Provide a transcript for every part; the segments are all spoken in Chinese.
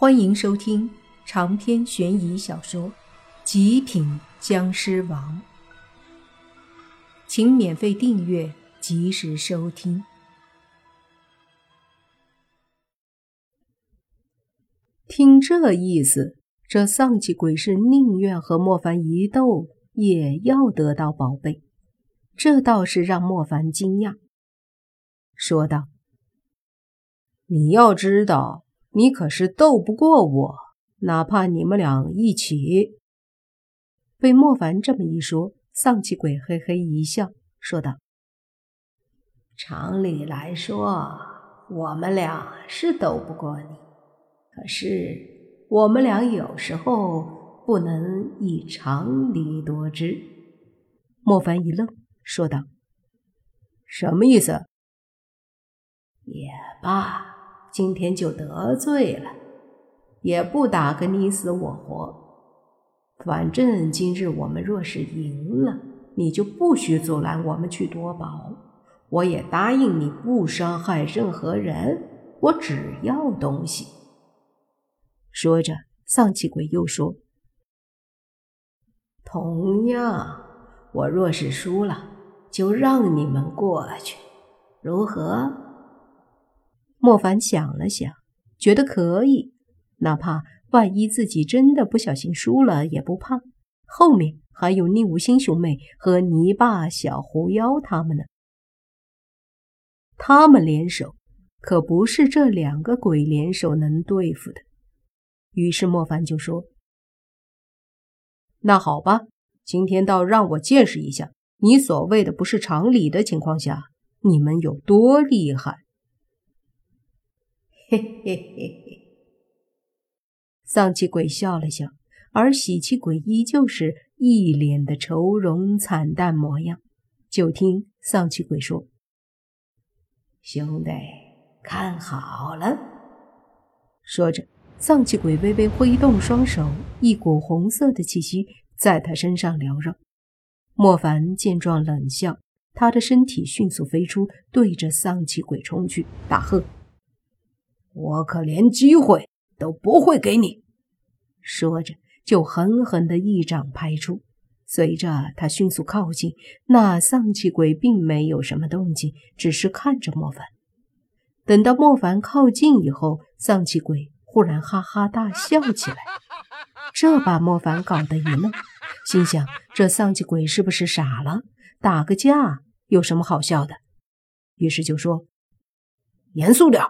欢迎收听长篇悬疑小说《极品僵尸王》，请免费订阅，及时收听。听这意思，这丧气鬼是宁愿和莫凡一斗，也要得到宝贝。这倒是让莫凡惊讶，说道：“你要知道。”你可是斗不过我，哪怕你们俩一起。被莫凡这么一说，丧气鬼嘿嘿一笑，说道：“常理来说，我们俩是斗不过你，可是我们俩有时候不能以常理夺之。”莫凡一愣，说道：“什么意思？”也罢。今天就得罪了，也不打个你死我活。反正今日我们若是赢了，你就不许阻拦我们去夺宝。我也答应你不伤害任何人，我只要东西。说着，丧气鬼又说：“同样，我若是输了，就让你们过去，如何？”莫凡想了想，觉得可以，哪怕万一自己真的不小心输了也不怕。后面还有宁无心兄妹和泥巴小狐妖他们呢，他们联手可不是这两个鬼联手能对付的。于是莫凡就说：“那好吧，今天倒让我见识一下，你所谓的不是常理的情况下，你们有多厉害。”嘿嘿嘿嘿，丧气鬼笑了笑，而喜气鬼依旧是一脸的愁容惨淡模样。就听丧气鬼说：“兄弟，看好了。”说着，丧气鬼微微挥动双手，一股红色的气息在他身上缭绕。莫凡见状冷笑，他的身体迅速飞出，对着丧气鬼冲去，大喝。我可连机会都不会给你！说着，就狠狠的一掌拍出。随着他迅速靠近，那丧气鬼并没有什么动静，只是看着莫凡。等到莫凡靠近以后，丧气鬼忽然哈哈大笑起来，这把莫凡搞得一愣，心想：这丧气鬼是不是傻了？打个架有什么好笑的？于是就说：“严肃点。”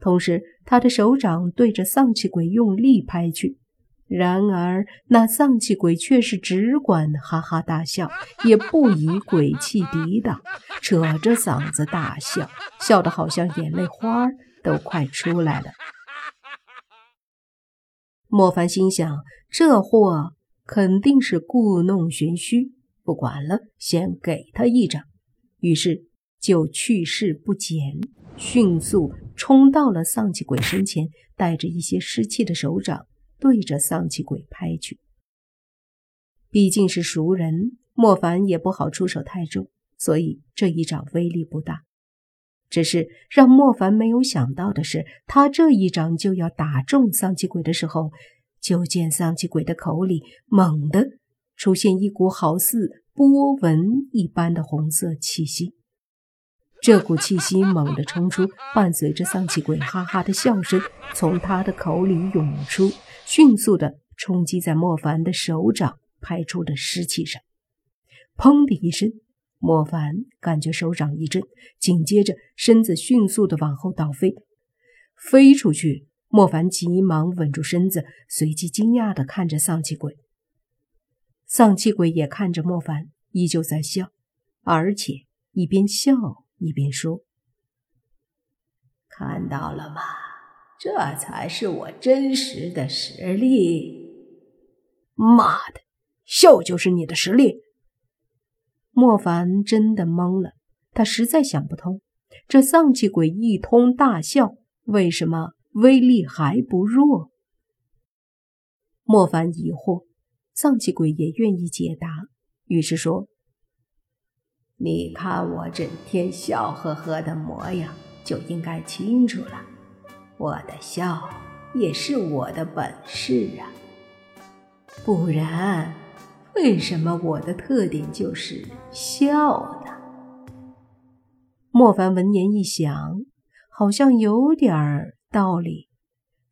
同时，他的手掌对着丧气鬼用力拍去，然而那丧气鬼却是只管哈哈大笑，也不以鬼气抵挡，扯着嗓子大笑，笑得好像眼泪花都快出来了。莫凡心想，这货肯定是故弄玄虚，不管了，先给他一掌。于是就去势不减。迅速冲到了丧气鬼身前，带着一些湿气的手掌对着丧气鬼拍去。毕竟是熟人，莫凡也不好出手太重，所以这一掌威力不大。只是让莫凡没有想到的是，他这一掌就要打中丧气鬼的时候，就见丧气鬼的口里猛地出现一股好似波纹一般的红色气息。这股气息猛地冲出，伴随着丧气鬼哈哈的笑声从他的口里涌出，迅速的冲击在莫凡的手掌拍出的湿气上。砰的一声，莫凡感觉手掌一震，紧接着身子迅速的往后倒飞，飞出去。莫凡急忙稳住身子，随即惊讶的看着丧气鬼。丧气鬼也看着莫凡，依旧在笑，而且一边笑。一边说：“看到了吗？这才是我真实的实力。妈的，笑就是你的实力！”莫凡真的懵了，他实在想不通，这丧气鬼一通大笑，为什么威力还不弱？莫凡疑惑，丧气鬼也愿意解答，于是说。你看我整天笑呵呵的模样，就应该清楚了。我的笑也是我的本事啊。不然，为什么我的特点就是笑呢？莫凡闻言一想，好像有点道理。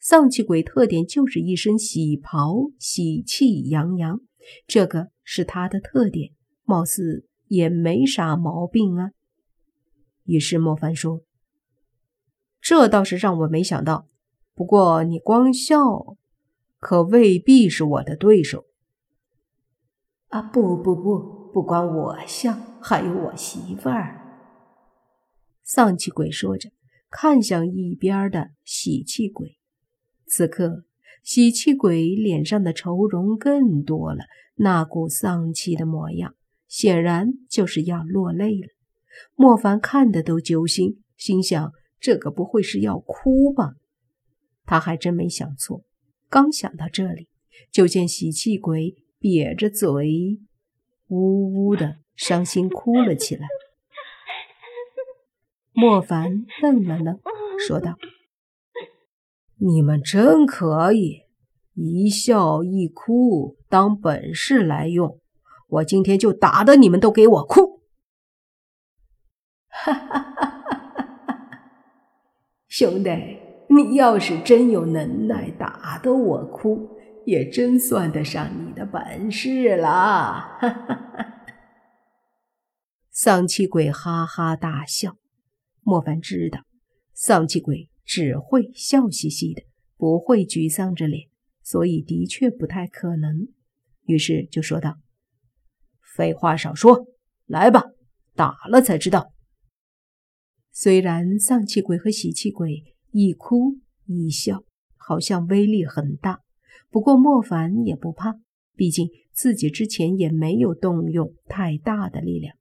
丧气鬼特点就是一身喜袍，喜气洋洋，这个是他的特点，貌似也没啥毛病啊。于是莫凡说：“这倒是让我没想到。不过你光笑，可未必是我的对手。”啊，不不不，不光我笑，还有我媳妇儿。丧气鬼说着，看向一边的喜气鬼。此刻，喜气鬼脸上的愁容更多了，那股丧气的模样，显然就是要落泪了。莫凡看的都揪心，心想：这个不会是要哭吧？他还真没想错。刚想到这里，就见喜气鬼瘪着嘴，呜呜的伤心哭了起来。莫凡愣了愣，说道。你们真可以，一笑一哭当本事来用。我今天就打得你们都给我哭！哈哈哈哈哈哈！兄弟，你要是真有能耐，打得我哭，也真算得上你的本事了。哈哈哈！丧气鬼哈哈大笑。莫凡知道，丧气鬼。只会笑嘻嘻的，不会沮丧着脸，所以的确不太可能。于是就说道：“废话少说，来吧，打了才知道。”虽然丧气鬼和喜气鬼一哭一笑，好像威力很大，不过莫凡也不怕，毕竟自己之前也没有动用太大的力量。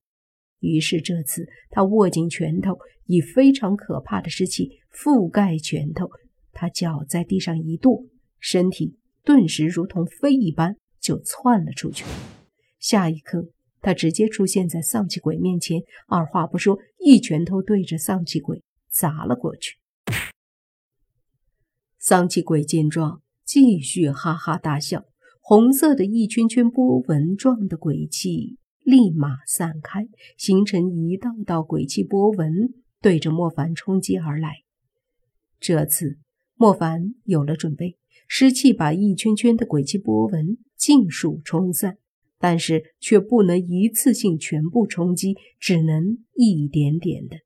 于是这次，他握紧拳头，以非常可怕的士气覆盖拳头。他脚在地上一跺，身体顿时如同飞一般就窜了出去。下一刻，他直接出现在丧气鬼面前，二话不说，一拳头对着丧气鬼砸了过去。丧气鬼见状，继续哈哈大笑，红色的一圈圈波纹状的鬼气。立马散开，形成一道道鬼气波纹，对着莫凡冲击而来。这次莫凡有了准备，湿气把一圈圈的鬼气波纹尽数冲散，但是却不能一次性全部冲击，只能一点点的。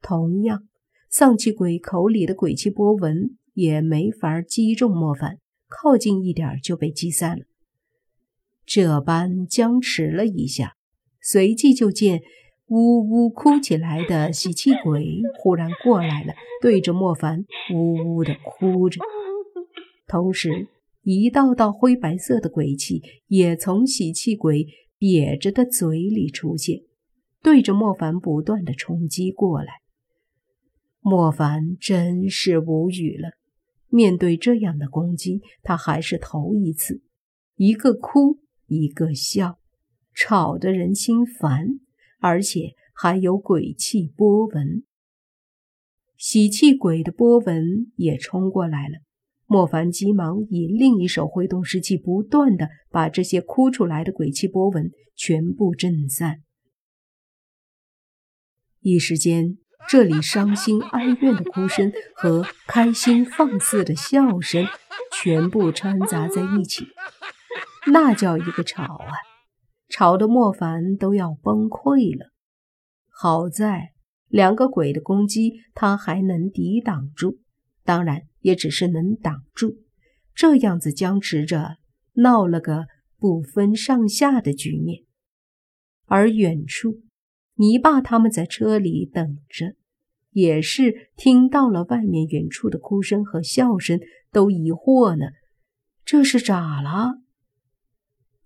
同样，丧气鬼口里的鬼气波纹也没法击中莫凡，靠近一点就被击散了。这般僵持了一下，随即就见呜呜哭起来的喜气鬼忽然过来了，对着莫凡呜呜的哭着。同时，一道道灰白色的鬼气也从喜气鬼瘪着的嘴里出现，对着莫凡不断的冲击过来。莫凡真是无语了，面对这样的攻击，他还是头一次，一个哭。一个笑，吵得人心烦，而且还有鬼气波纹。喜气鬼的波纹也冲过来了，莫凡急忙以另一手挥动湿气，不断的把这些哭出来的鬼气波纹全部震散。一时间，这里伤心哀怨的哭声和开心放肆的笑声全部掺杂在一起。那叫一个吵啊，吵得莫凡都要崩溃了。好在两个鬼的攻击，他还能抵挡住，当然也只是能挡住。这样子僵持着，闹了个不分上下的局面。而远处，泥巴他们在车里等着，也是听到了外面远处的哭声和笑声，都疑惑呢，这是咋了？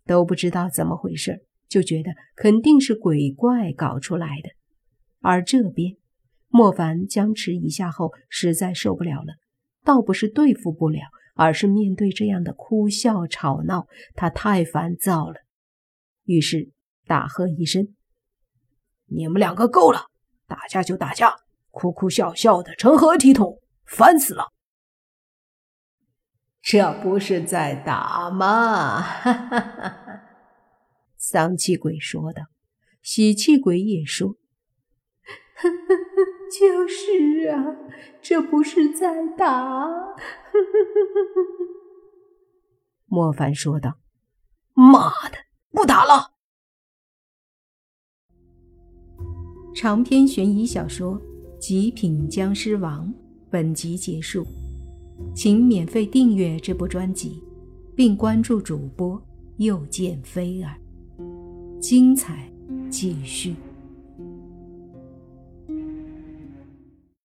都不知道怎么回事，就觉得肯定是鬼怪搞出来的。而这边，莫凡僵持一下后，实在受不了了，倒不是对付不了，而是面对这样的哭笑吵闹，他太烦躁了。于是大喝一声：“你们两个够了，打架就打架，哭哭笑笑的成何体统？烦死了！”这不是在打吗？”哈哈哈丧气鬼说道。喜气鬼也说：“呵呵呵就是啊，这不是在打。”莫凡说道：“妈的，不打了！”长篇悬疑小说《极品僵尸王》本集结束，请免费订阅这部专辑，并关注主播又见菲儿，精彩继续。